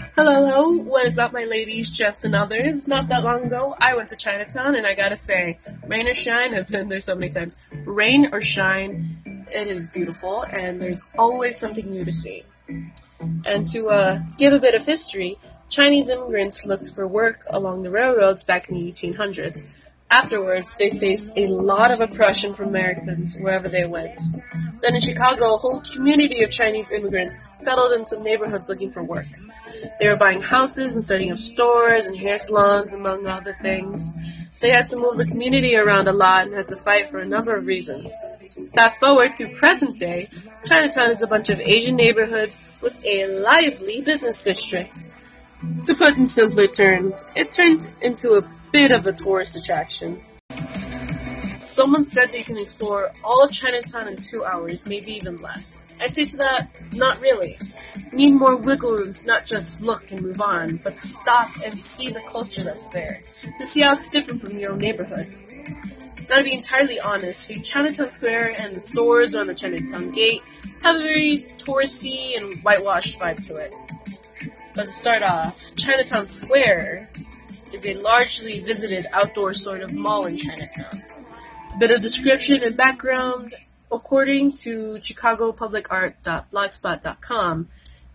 Hello, hello. What is up, my ladies, gents, and others? Not that long ago, I went to Chinatown, and I gotta say, rain or shine, I've been there so many times. Rain or shine, it is beautiful, and there's always something new to see. And to uh, give a bit of history, Chinese immigrants looked for work along the railroads back in the 1800s. Afterwards, they faced a lot of oppression from Americans wherever they went. Then in Chicago, a whole community of Chinese immigrants settled in some neighborhoods looking for work. They were buying houses and starting up stores and hair salons, among other things. They had to move the community around a lot and had to fight for a number of reasons. Fast forward to present day, Chinatown is a bunch of Asian neighborhoods with a lively business district. To put in simpler terms, it turned into a bit of a tourist attraction. Someone said they can explore all of Chinatown in two hours, maybe even less. I say to that, not really. You need more wiggle room to not just look and move on, but to stop and see the culture that's there, to see how it's different from your own neighborhood. Now, to be entirely honest, the Chinatown Square and the stores on the Chinatown Gate have a very touristy and whitewashed vibe to it. But to start off, Chinatown Square is a largely visited outdoor sort of mall in Chinatown. Bit of description and background. According to chicagopublicart.blogspot.com,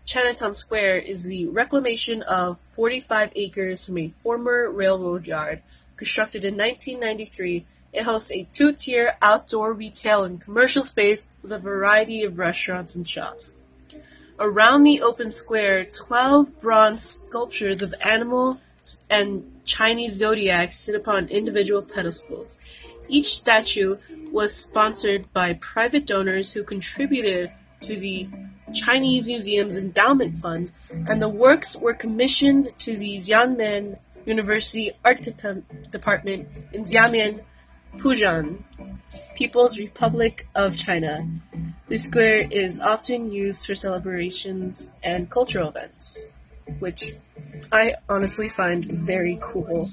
Chinatown Square is the reclamation of 45 acres from a former railroad yard constructed in 1993. It hosts a two-tier outdoor retail and commercial space with a variety of restaurants and shops. Around the open square, 12 bronze sculptures of animals and Chinese zodiacs sit upon individual pedestals. Each statue was sponsored by private donors who contributed to the Chinese Museum's endowment fund, and the works were commissioned to the Xiamen University Art De- Department in Xiamen, Fujian, People's Republic of China. The square is often used for celebrations and cultural events, which I honestly find very cool.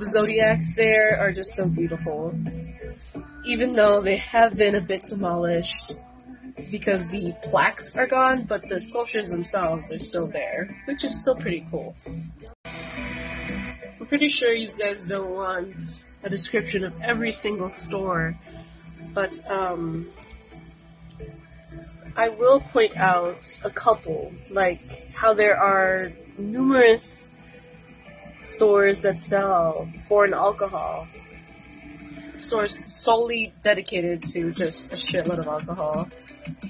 The zodiacs there are just so beautiful. Even though they have been a bit demolished because the plaques are gone, but the sculptures themselves are still there, which is still pretty cool. I'm pretty sure you guys don't want a description of every single store, but um, I will point out a couple, like how there are numerous stores that sell foreign alcohol. Stores solely dedicated to just a shitload of alcohol.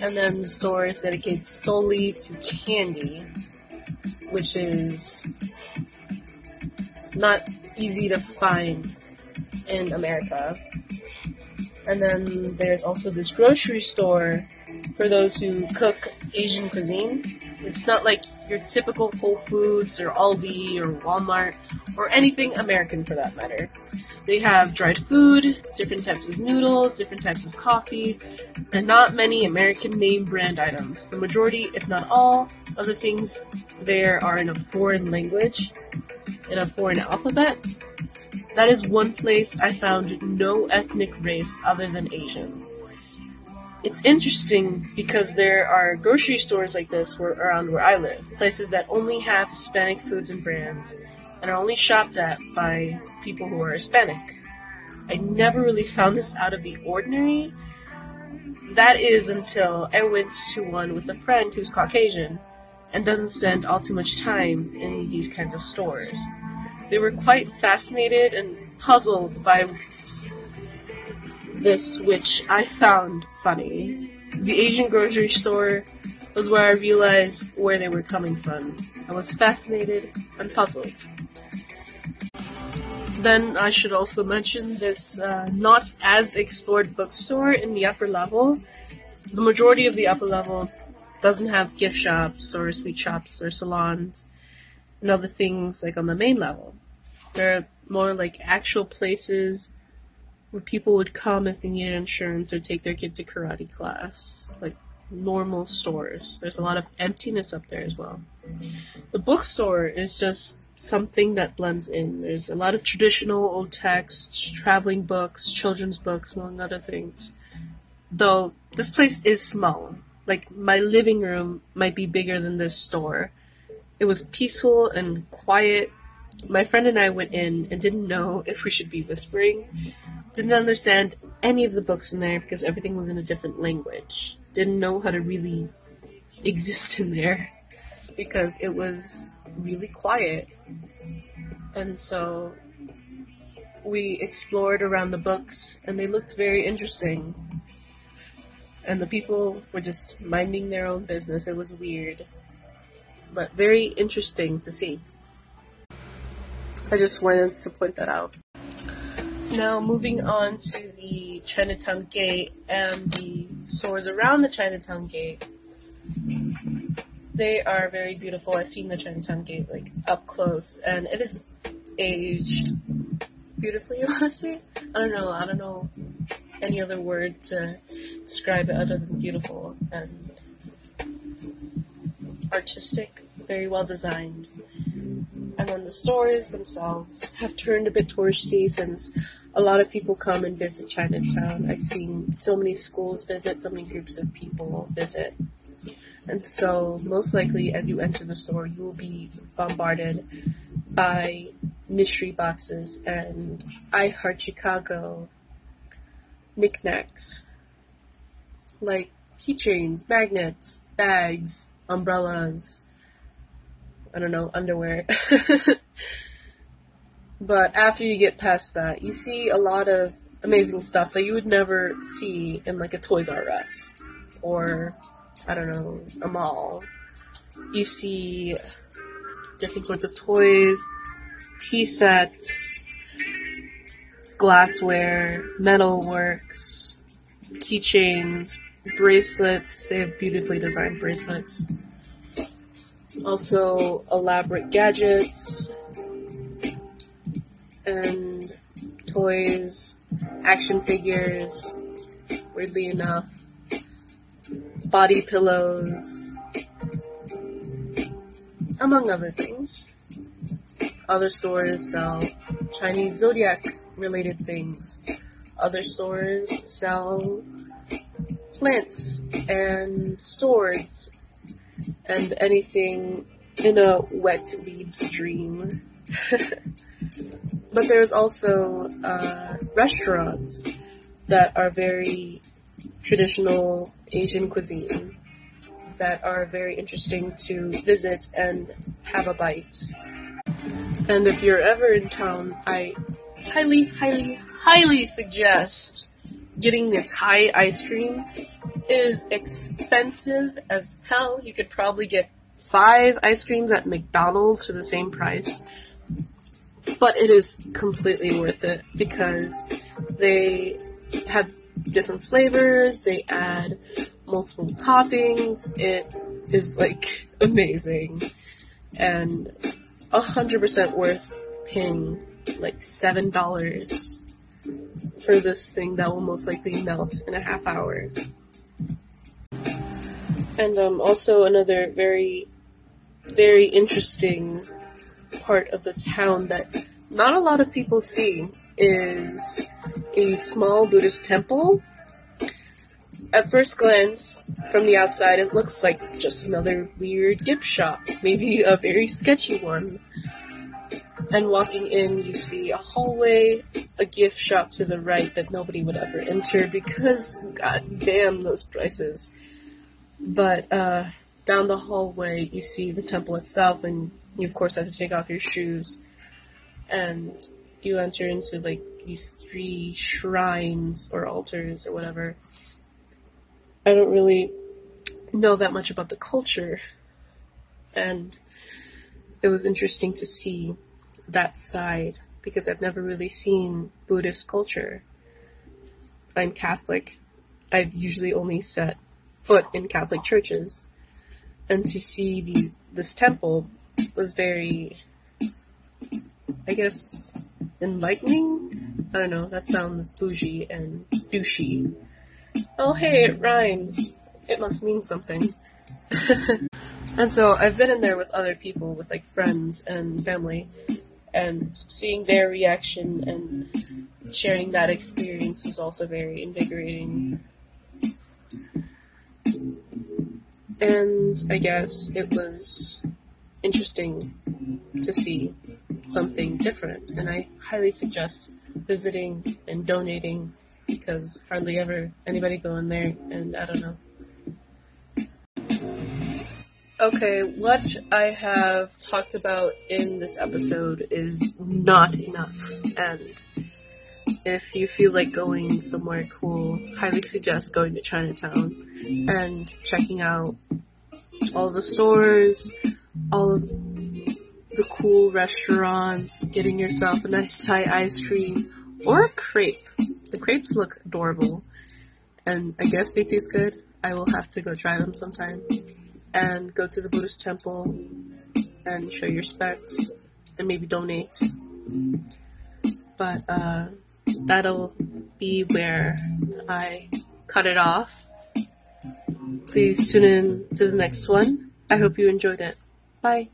And then stores dedicated solely to candy, which is not easy to find in America. And then there's also this grocery store for those who cook Asian cuisine. It's not like your typical Whole Foods or Aldi or Walmart or anything American for that matter. They have dried food, different types of noodles, different types of coffee, and not many American name brand items. The majority, if not all, of the things there are in a foreign language, in a foreign alphabet. That is one place I found no ethnic race other than Asian. It's interesting because there are grocery stores like this where, around where I live, places that only have Hispanic foods and brands, and are only shopped at by people who are Hispanic. I never really found this out of the ordinary. That is until I went to one with a friend who's Caucasian and doesn't spend all too much time in these kinds of stores. They were quite fascinated and puzzled by this, which I found funny. The Asian grocery store was where I realized where they were coming from. I was fascinated and puzzled. Then I should also mention this uh, not as explored bookstore in the upper level. The majority of the upper level doesn't have gift shops or sweet shops or salons and other things like on the main level. They're more like actual places where people would come if they needed insurance or take their kid to karate class, like normal stores. There's a lot of emptiness up there as well. The bookstore is just something that blends in. There's a lot of traditional old texts, traveling books, children's books, among other things. Though this place is small. Like my living room might be bigger than this store. it was peaceful and quiet. My friend and I went in and didn't know if we should be whispering. Didn't understand any of the books in there because everything was in a different language. Didn't know how to really exist in there because it was really quiet. And so we explored around the books and they looked very interesting. And the people were just minding their own business. It was weird, but very interesting to see. I just wanted to point that out. Now, moving on to the Chinatown Gate and the stores around the Chinatown Gate. They are very beautiful. I've seen the Chinatown Gate like up close, and it is aged beautifully. Honestly, I don't know. I don't know any other word to describe it other than beautiful and artistic. Very well designed. And then the stores themselves have turned a bit touristy since a lot of people come and visit Chinatown. I've seen so many schools visit, so many groups of people visit. And so, most likely, as you enter the store, you will be bombarded by mystery boxes and I Heart Chicago knickknacks like keychains, magnets, bags, umbrellas, I don't know, underwear. but after you get past that, you see a lot of amazing stuff that you would never see in like a Toys R Us or I don't know, a mall. You see different sorts of toys, tea sets, glassware, metalworks, keychains, bracelets. They have beautifully designed bracelets. Also, elaborate gadgets and toys, action figures, weirdly enough, body pillows, among other things. Other stores sell Chinese zodiac related things. Other stores sell plants and swords and anything in a wet weed stream. but there's also uh, restaurants that are very traditional Asian cuisine that are very interesting to visit and have a bite. And if you're ever in town, I highly, highly, highly suggest getting the Thai ice cream. It is expensive as hell. You could probably get five ice creams at McDonald's for the same price. But it is completely worth it because they have different flavors, they add multiple toppings. It is like amazing. And 100% worth paying like $7 for this thing that will most likely melt in a half hour. And um, also another very, very interesting part of the town that not a lot of people see is a small Buddhist temple. At first glance, from the outside, it looks like just another weird gift shop, maybe a very sketchy one. And walking in, you see a hallway, a gift shop to the right that nobody would ever enter because, god damn, those prices. But uh, down the hallway, you see the temple itself, and you, of course, have to take off your shoes. And you enter into, like, these three shrines or altars or whatever. I don't really know that much about the culture, and it was interesting to see that side because I've never really seen Buddhist culture. I'm Catholic. I've usually only set foot in Catholic churches. And to see the this temple was very I guess enlightening? I don't know, that sounds bougie and douchey. Oh hey, it rhymes. It must mean something. and so I've been in there with other people, with like friends and family, and seeing their reaction and sharing that experience is also very invigorating. And I guess it was interesting to see something different. And I highly suggest visiting and donating because hardly ever anybody go in there, and I don't know. Okay, what I have talked about in this episode is not enough, and if you feel like going somewhere cool, highly suggest going to Chinatown and checking out all the stores, all of the cool restaurants, getting yourself a nice Thai ice cream or a crepe. The crepes look adorable, and I guess they taste good. I will have to go try them sometime. And go to the Buddhist temple and show your respect and maybe donate. But uh, that'll be where I cut it off. Please tune in to the next one. I hope you enjoyed it. Bye.